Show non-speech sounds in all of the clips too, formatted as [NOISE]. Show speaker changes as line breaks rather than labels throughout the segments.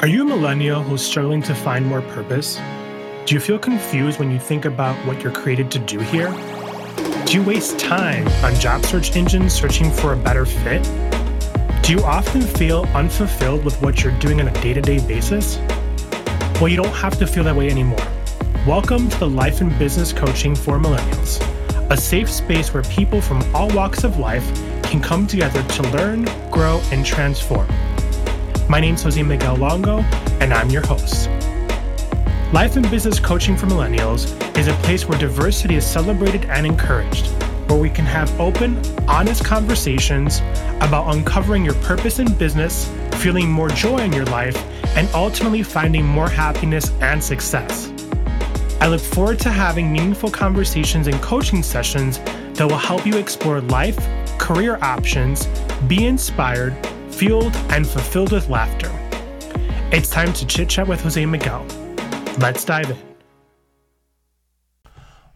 Are you a millennial who's struggling to find more purpose? Do you feel confused when you think about what you're created to do here? Do you waste time on job search engines searching for a better fit? Do you often feel unfulfilled with what you're doing on a day to day basis? Well, you don't have to feel that way anymore. Welcome to the Life and Business Coaching for Millennials, a safe space where people from all walks of life can come together to learn, grow, and transform. My name is Jose Miguel Longo, and I'm your host. Life and Business Coaching for Millennials is a place where diversity is celebrated and encouraged, where we can have open, honest conversations about uncovering your purpose in business, feeling more joy in your life, and ultimately finding more happiness and success. I look forward to having meaningful conversations and coaching sessions that will help you explore life, career options, be inspired, fueled and fulfilled with laughter. It's time to chit chat with Jose Miguel. Let's dive in.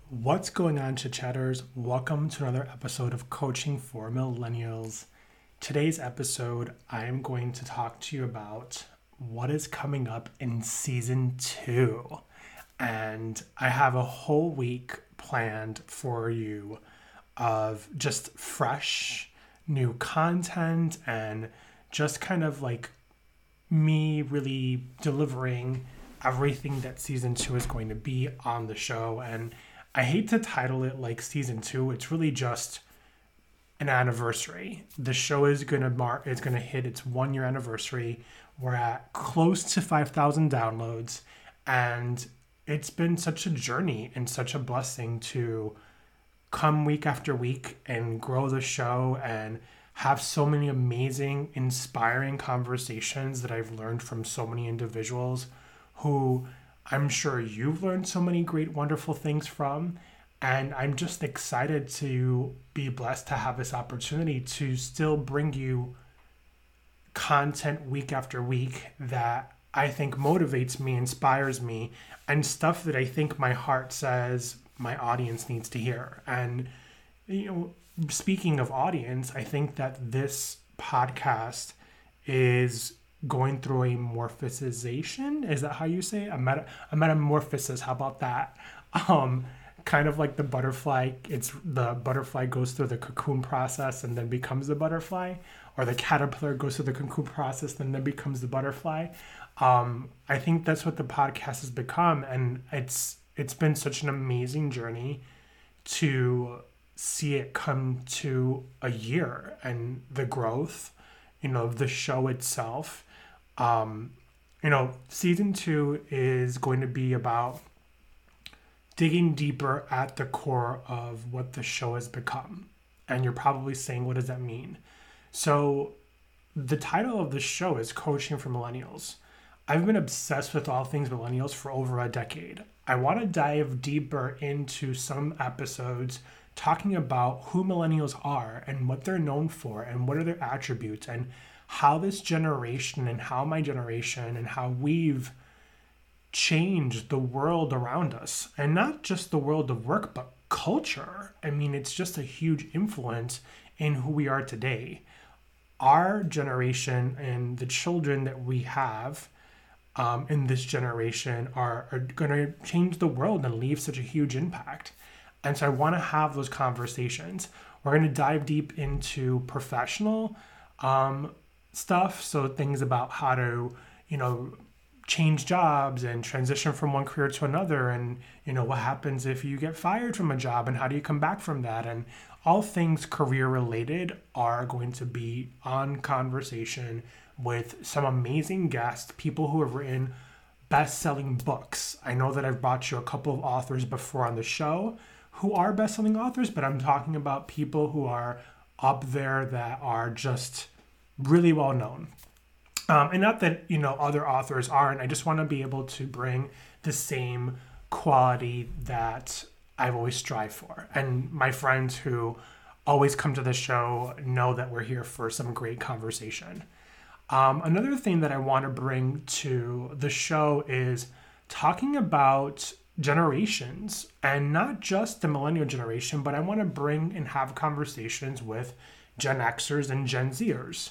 What's going on, chit chatters? Welcome to another episode of Coaching for Millennials. Today's episode, I am going to talk to you about what is coming up in season two. And I have a whole week planned for you of just fresh new content and just kind of like me really delivering everything that season two is going to be on the show. And I hate to title it like season two, it's really just an anniversary. The show is gonna mark it's gonna hit its one year anniversary. We're at close to five thousand downloads and it's been such a journey and such a blessing to come week after week and grow the show and have so many amazing, inspiring conversations that I've learned from so many individuals who I'm sure you've learned so many great, wonderful things from. And I'm just excited to be blessed to have this opportunity to still bring you content week after week that I think motivates me, inspires me, and stuff that I think my heart says my audience needs to hear. And, you know, speaking of audience, I think that this podcast is going through a morphosization. Is that how you say it? A, meta, a metamorphosis. How about that? Um, kind of like the butterfly. It's the butterfly goes through the cocoon process and then becomes the butterfly, or the caterpillar goes through the cocoon process and then becomes the butterfly. Um, I think that's what the podcast has become, and it's it's been such an amazing journey to see it come to a year and the growth, you know, the show itself. Um, you know, season two is going to be about digging deeper at the core of what the show has become. And you're probably saying, what does that mean? So, the title of the show is Coaching for Millennials. I've been obsessed with all things millennials for over a decade. I want to dive deeper into some episodes talking about who millennials are and what they're known for and what are their attributes and how this generation and how my generation and how we've changed the world around us. And not just the world of work but culture. I mean it's just a huge influence in who we are today. Our generation and the children that we have um, in this generation are, are going to change the world and leave such a huge impact and so I want to have those conversations. We're going to dive deep into professional um, stuff. So things about how to, you know, change jobs and transition from one career to another. And, you know, what happens if you get fired from a job and how do you come back from that? And all things career related are going to be on conversation with some amazing guests, people who have written best selling books. I know that I've brought you a couple of authors before on the show who are best-selling authors, but I'm talking about people who are up there that are just really well known. Um, and not that you know other authors aren't. I just want to be able to bring the same quality that I've always strived for. And my friends who always come to the show know that we're here for some great conversation. Um, another thing that I want to bring to the show is talking about generations and not just the millennial generation, but I want to bring and have conversations with Gen Xers and Gen Zers.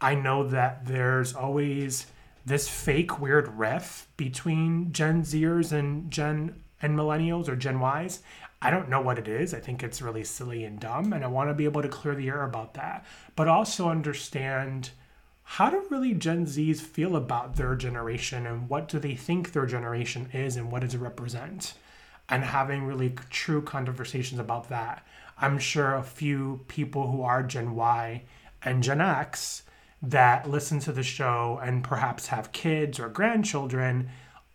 I know that there's always this fake weird riff between Gen Zers and Gen and millennials or Gen Ys. I don't know what it is. I think it's really silly and dumb, and I want to be able to clear the air about that, but also understand how do really Gen Zs feel about their generation and what do they think their generation is and what does it represent? And having really true conversations about that. I'm sure a few people who are Gen Y and Gen X that listen to the show and perhaps have kids or grandchildren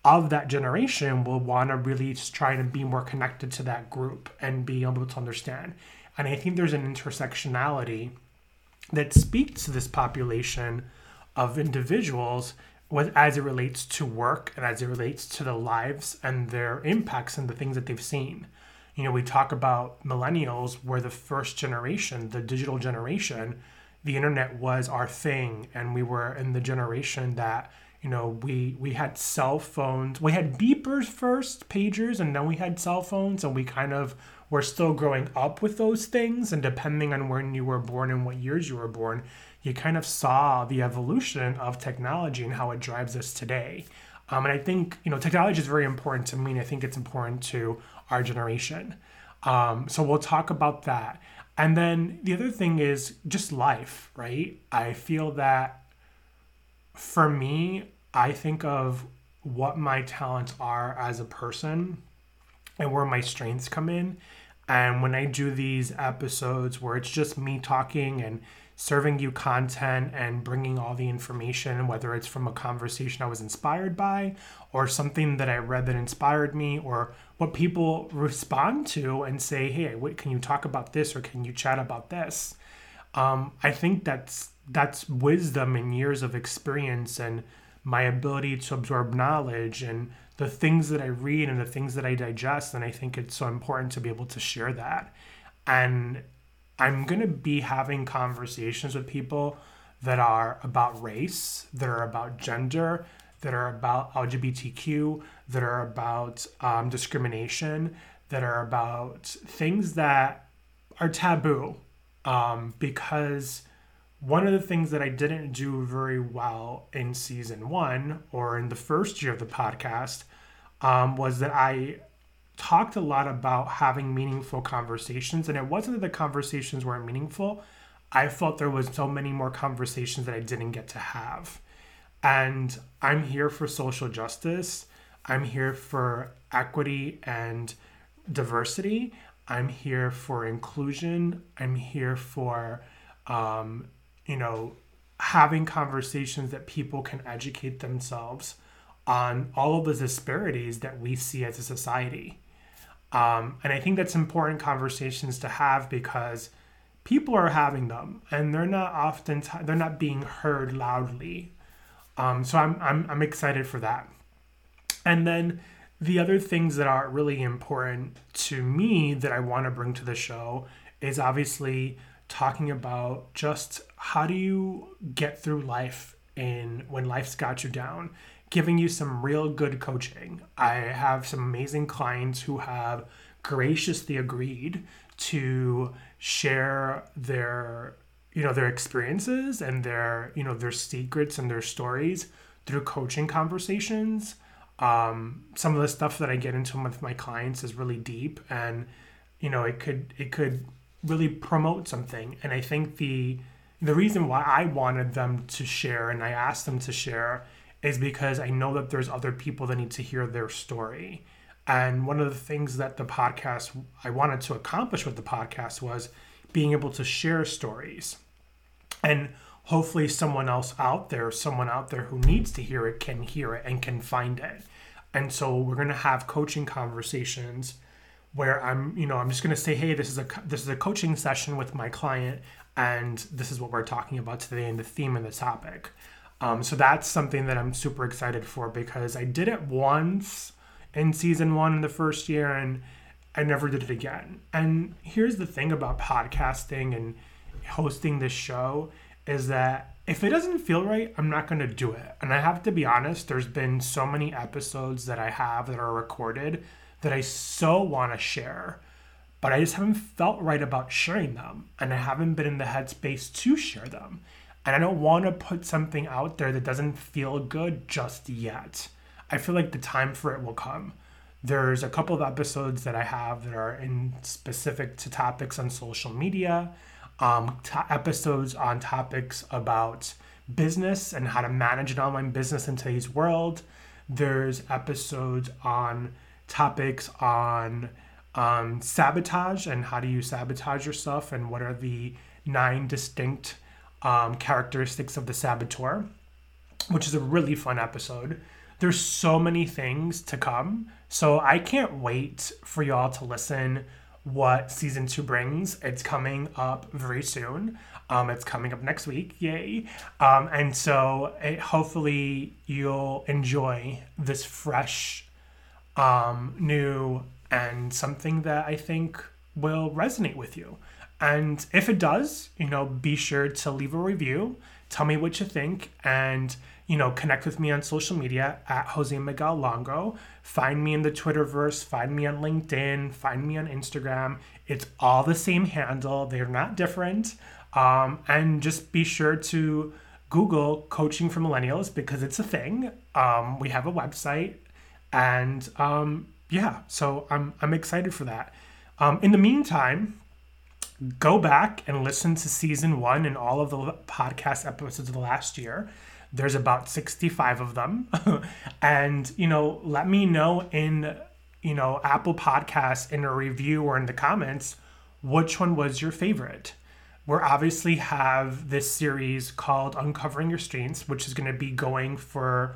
of that generation will want to really try to be more connected to that group and be able to understand. And I think there's an intersectionality that speaks to this population of individuals as it relates to work and as it relates to the lives and their impacts and the things that they've seen. You know, we talk about millennials, were the first generation, the digital generation, the internet was our thing, and we were in the generation that you know we we had cell phones. We had beepers first pagers and then we had cell phones and we kind of were still growing up with those things. And depending on when you were born and what years you were born you kind of saw the evolution of technology and how it drives us today. Um, and i think you know technology is very important to me and i think it's important to our generation. Um, so we'll talk about that. And then the other thing is just life right? I feel that for me, I think of what my talents are as a person and where my strengths come in. And when I do these episodes where it's just me talking and serving you content and bringing all the information, whether it's from a conversation I was inspired by or something that I read that inspired me or what people respond to and say, hey, wait, can you talk about this or can you chat about this? Um, I think that's that's wisdom and years of experience and my ability to absorb knowledge and the things that I read and the things that I digest. And I think it's so important to be able to share that. And I'm going to be having conversations with people that are about race, that are about gender, that are about LGBTQ, that are about um, discrimination, that are about things that are taboo um, because one of the things that I didn't do very well in season one or in the first year of the podcast um, was that I talked a lot about having meaningful conversations, and it wasn't that the conversations weren't meaningful. I felt there was so many more conversations that I didn't get to have. And I'm here for social justice. I'm here for equity and diversity. I'm here for inclusion. I'm here for um, you know, having conversations that people can educate themselves on all of the disparities that we see as a society. Um, and I think that's important conversations to have because people are having them and they're not often t- they're not being heard loudly. Um, so I'm, I'm I'm excited for that. And then the other things that are really important to me that I want to bring to the show is obviously talking about just how do you get through life and when life's got you down giving you some real good coaching. I have some amazing clients who have graciously agreed to share their you know their experiences and their you know their secrets and their stories through coaching conversations. Um, some of the stuff that i get into with my clients is really deep and you know it could it could really promote something. And I think the the reason why I wanted them to share and I asked them to share is because I know that there's other people that need to hear their story. And one of the things that the podcast I wanted to accomplish with the podcast was being able to share stories. And hopefully someone else out there, someone out there who needs to hear it can hear it and can find it. And so we're going to have coaching conversations where I'm, you know, I'm just going to say, hey, this is a this is a coaching session with my client, and this is what we're talking about today, and the theme and the topic. Um, so that's something that I'm super excited for because I did it once in season one in the first year, and I never did it again. And here's the thing about podcasting and hosting this show is that if it doesn't feel right, I'm not going to do it. And I have to be honest, there's been so many episodes that I have that are recorded that I so want to share, but I just haven't felt right about sharing them and I haven't been in the headspace to share them. And I don't want to put something out there that doesn't feel good just yet. I feel like the time for it will come. There's a couple of episodes that I have that are in specific to topics on social media, um, episodes on topics about business and how to manage an online business in today's world. There's episodes on topics on um, sabotage and how do you sabotage yourself and what are the nine distinct um, characteristics of the saboteur, which is a really fun episode. There's so many things to come. So I can't wait for y'all to listen what season two brings. It's coming up very soon. Um, it's coming up next week. Yay. Um, and so it, hopefully you'll enjoy this fresh, um, new, and something that I think will resonate with you. And if it does, you know, be sure to leave a review, tell me what you think, and you know, connect with me on social media at Jose Miguel Longo. Find me in the Twitterverse, find me on LinkedIn, find me on Instagram. It's all the same handle, they're not different. Um, and just be sure to Google coaching for millennials because it's a thing. Um, we have a website, and um, yeah, so I'm I'm excited for that. Um, in the meantime, go back and listen to season one and all of the podcast episodes of the last year. There's about 65 of them. [LAUGHS] and, you know, let me know in, you know, Apple Podcasts in a review or in the comments which one was your favorite. We obviously have this series called Uncovering Your Strengths, which is going to be going for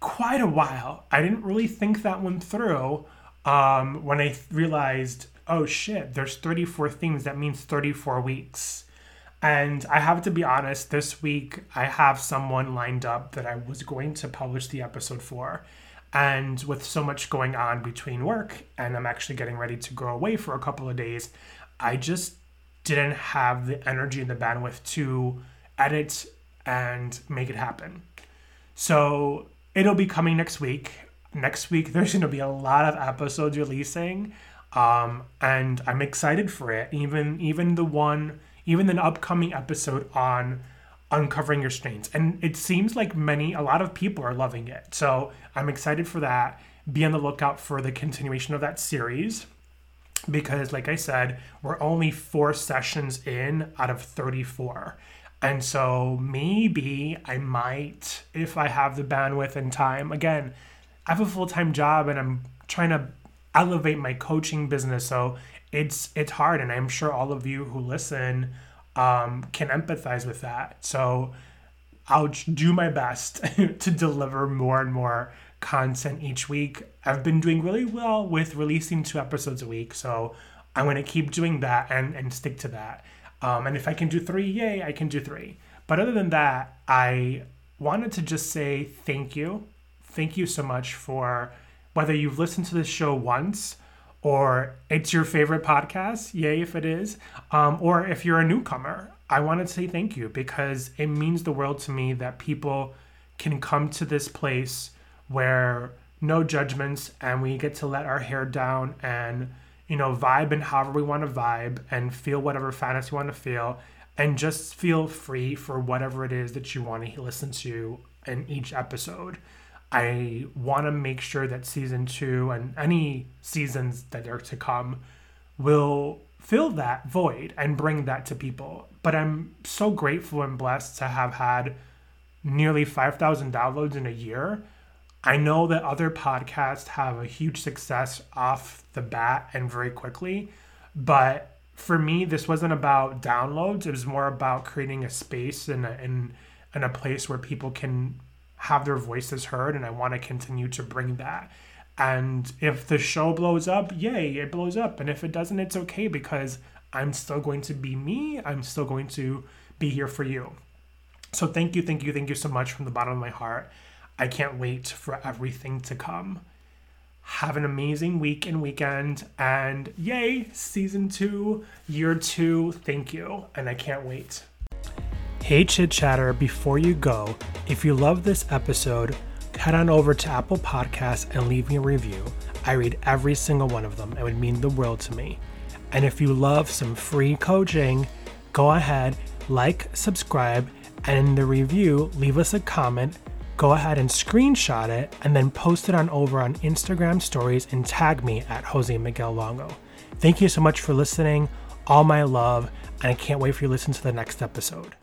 quite a while. I didn't really think that one through um, when I realized oh shit, there's 34 themes. That means 34 weeks. And I have to be honest, this week I have someone lined up that I was going to publish the episode for. And with so much going on between work and I'm actually getting ready to go away for a couple of days, I just didn't have the energy and the bandwidth to edit and make it happen. So it'll be coming next week. Next week, [LAUGHS] there's going to be a lot of episodes releasing um, and I'm excited for it. Even even the one, even an upcoming episode on uncovering your strengths, and it seems like many, a lot of people are loving it. So I'm excited for that. Be on the lookout for the continuation of that series because, like I said, we're only four sessions in out of 34. And so maybe I might, if I have the bandwidth and time, again, I have a full time job and I'm trying to elevate my coaching business. So it's it's hard, and I'm sure all of you who listen um, can empathize with that. So I'll do my best [LAUGHS] to deliver more and more content each week. I've been doing really well with releasing two episodes a week, so I'm to keep doing that and and stick to that. Um, and if I can do three, yay, I can do three. But other than that, I wanted to just say thank you. Thank you so much for whether you've listened to this show once or it's your favorite podcast, yay if it is, um, or if you're a newcomer, I wanted to say thank you because it means the world to me that people can come to this place where no judgments and we get to let our hair down and you know vibe and however we want to vibe and feel whatever fantasy we want to feel and just feel free for whatever it is that you want to listen to in each episode I want to make sure that season two and any seasons that are to come will fill that void and bring that to people. But I'm so grateful and blessed to have had nearly 5,000 downloads in a year. I know that other podcasts have a huge success off the bat and very quickly, but for me, this wasn't about downloads. It was more about creating a space and a, in, in a place where people can have their voices heard and I want to continue to bring that. And if the show blows up, yay, it blows up. And if it doesn't, it's okay because I'm still going to be me. I'm still going to be here for you. So thank you, thank you, thank you so much from the bottom of my heart. I can't wait for everything to come. Have an amazing week and weekend. And yay, season two, year two. Thank you. And I can't wait. Hey, chit chatter, before you go, if you love this episode, head on over to Apple Podcasts and leave me a review. I read every single one of them. It would mean the world to me. And if you love some free coaching, go ahead, like, subscribe, And in the review, leave us a comment, go ahead and screenshot it, and then post it on over on Instagram stories and tag me at Jose Miguel Longo. Thank you so much for listening. All my love, and I can't wait for you to listen to the next episode.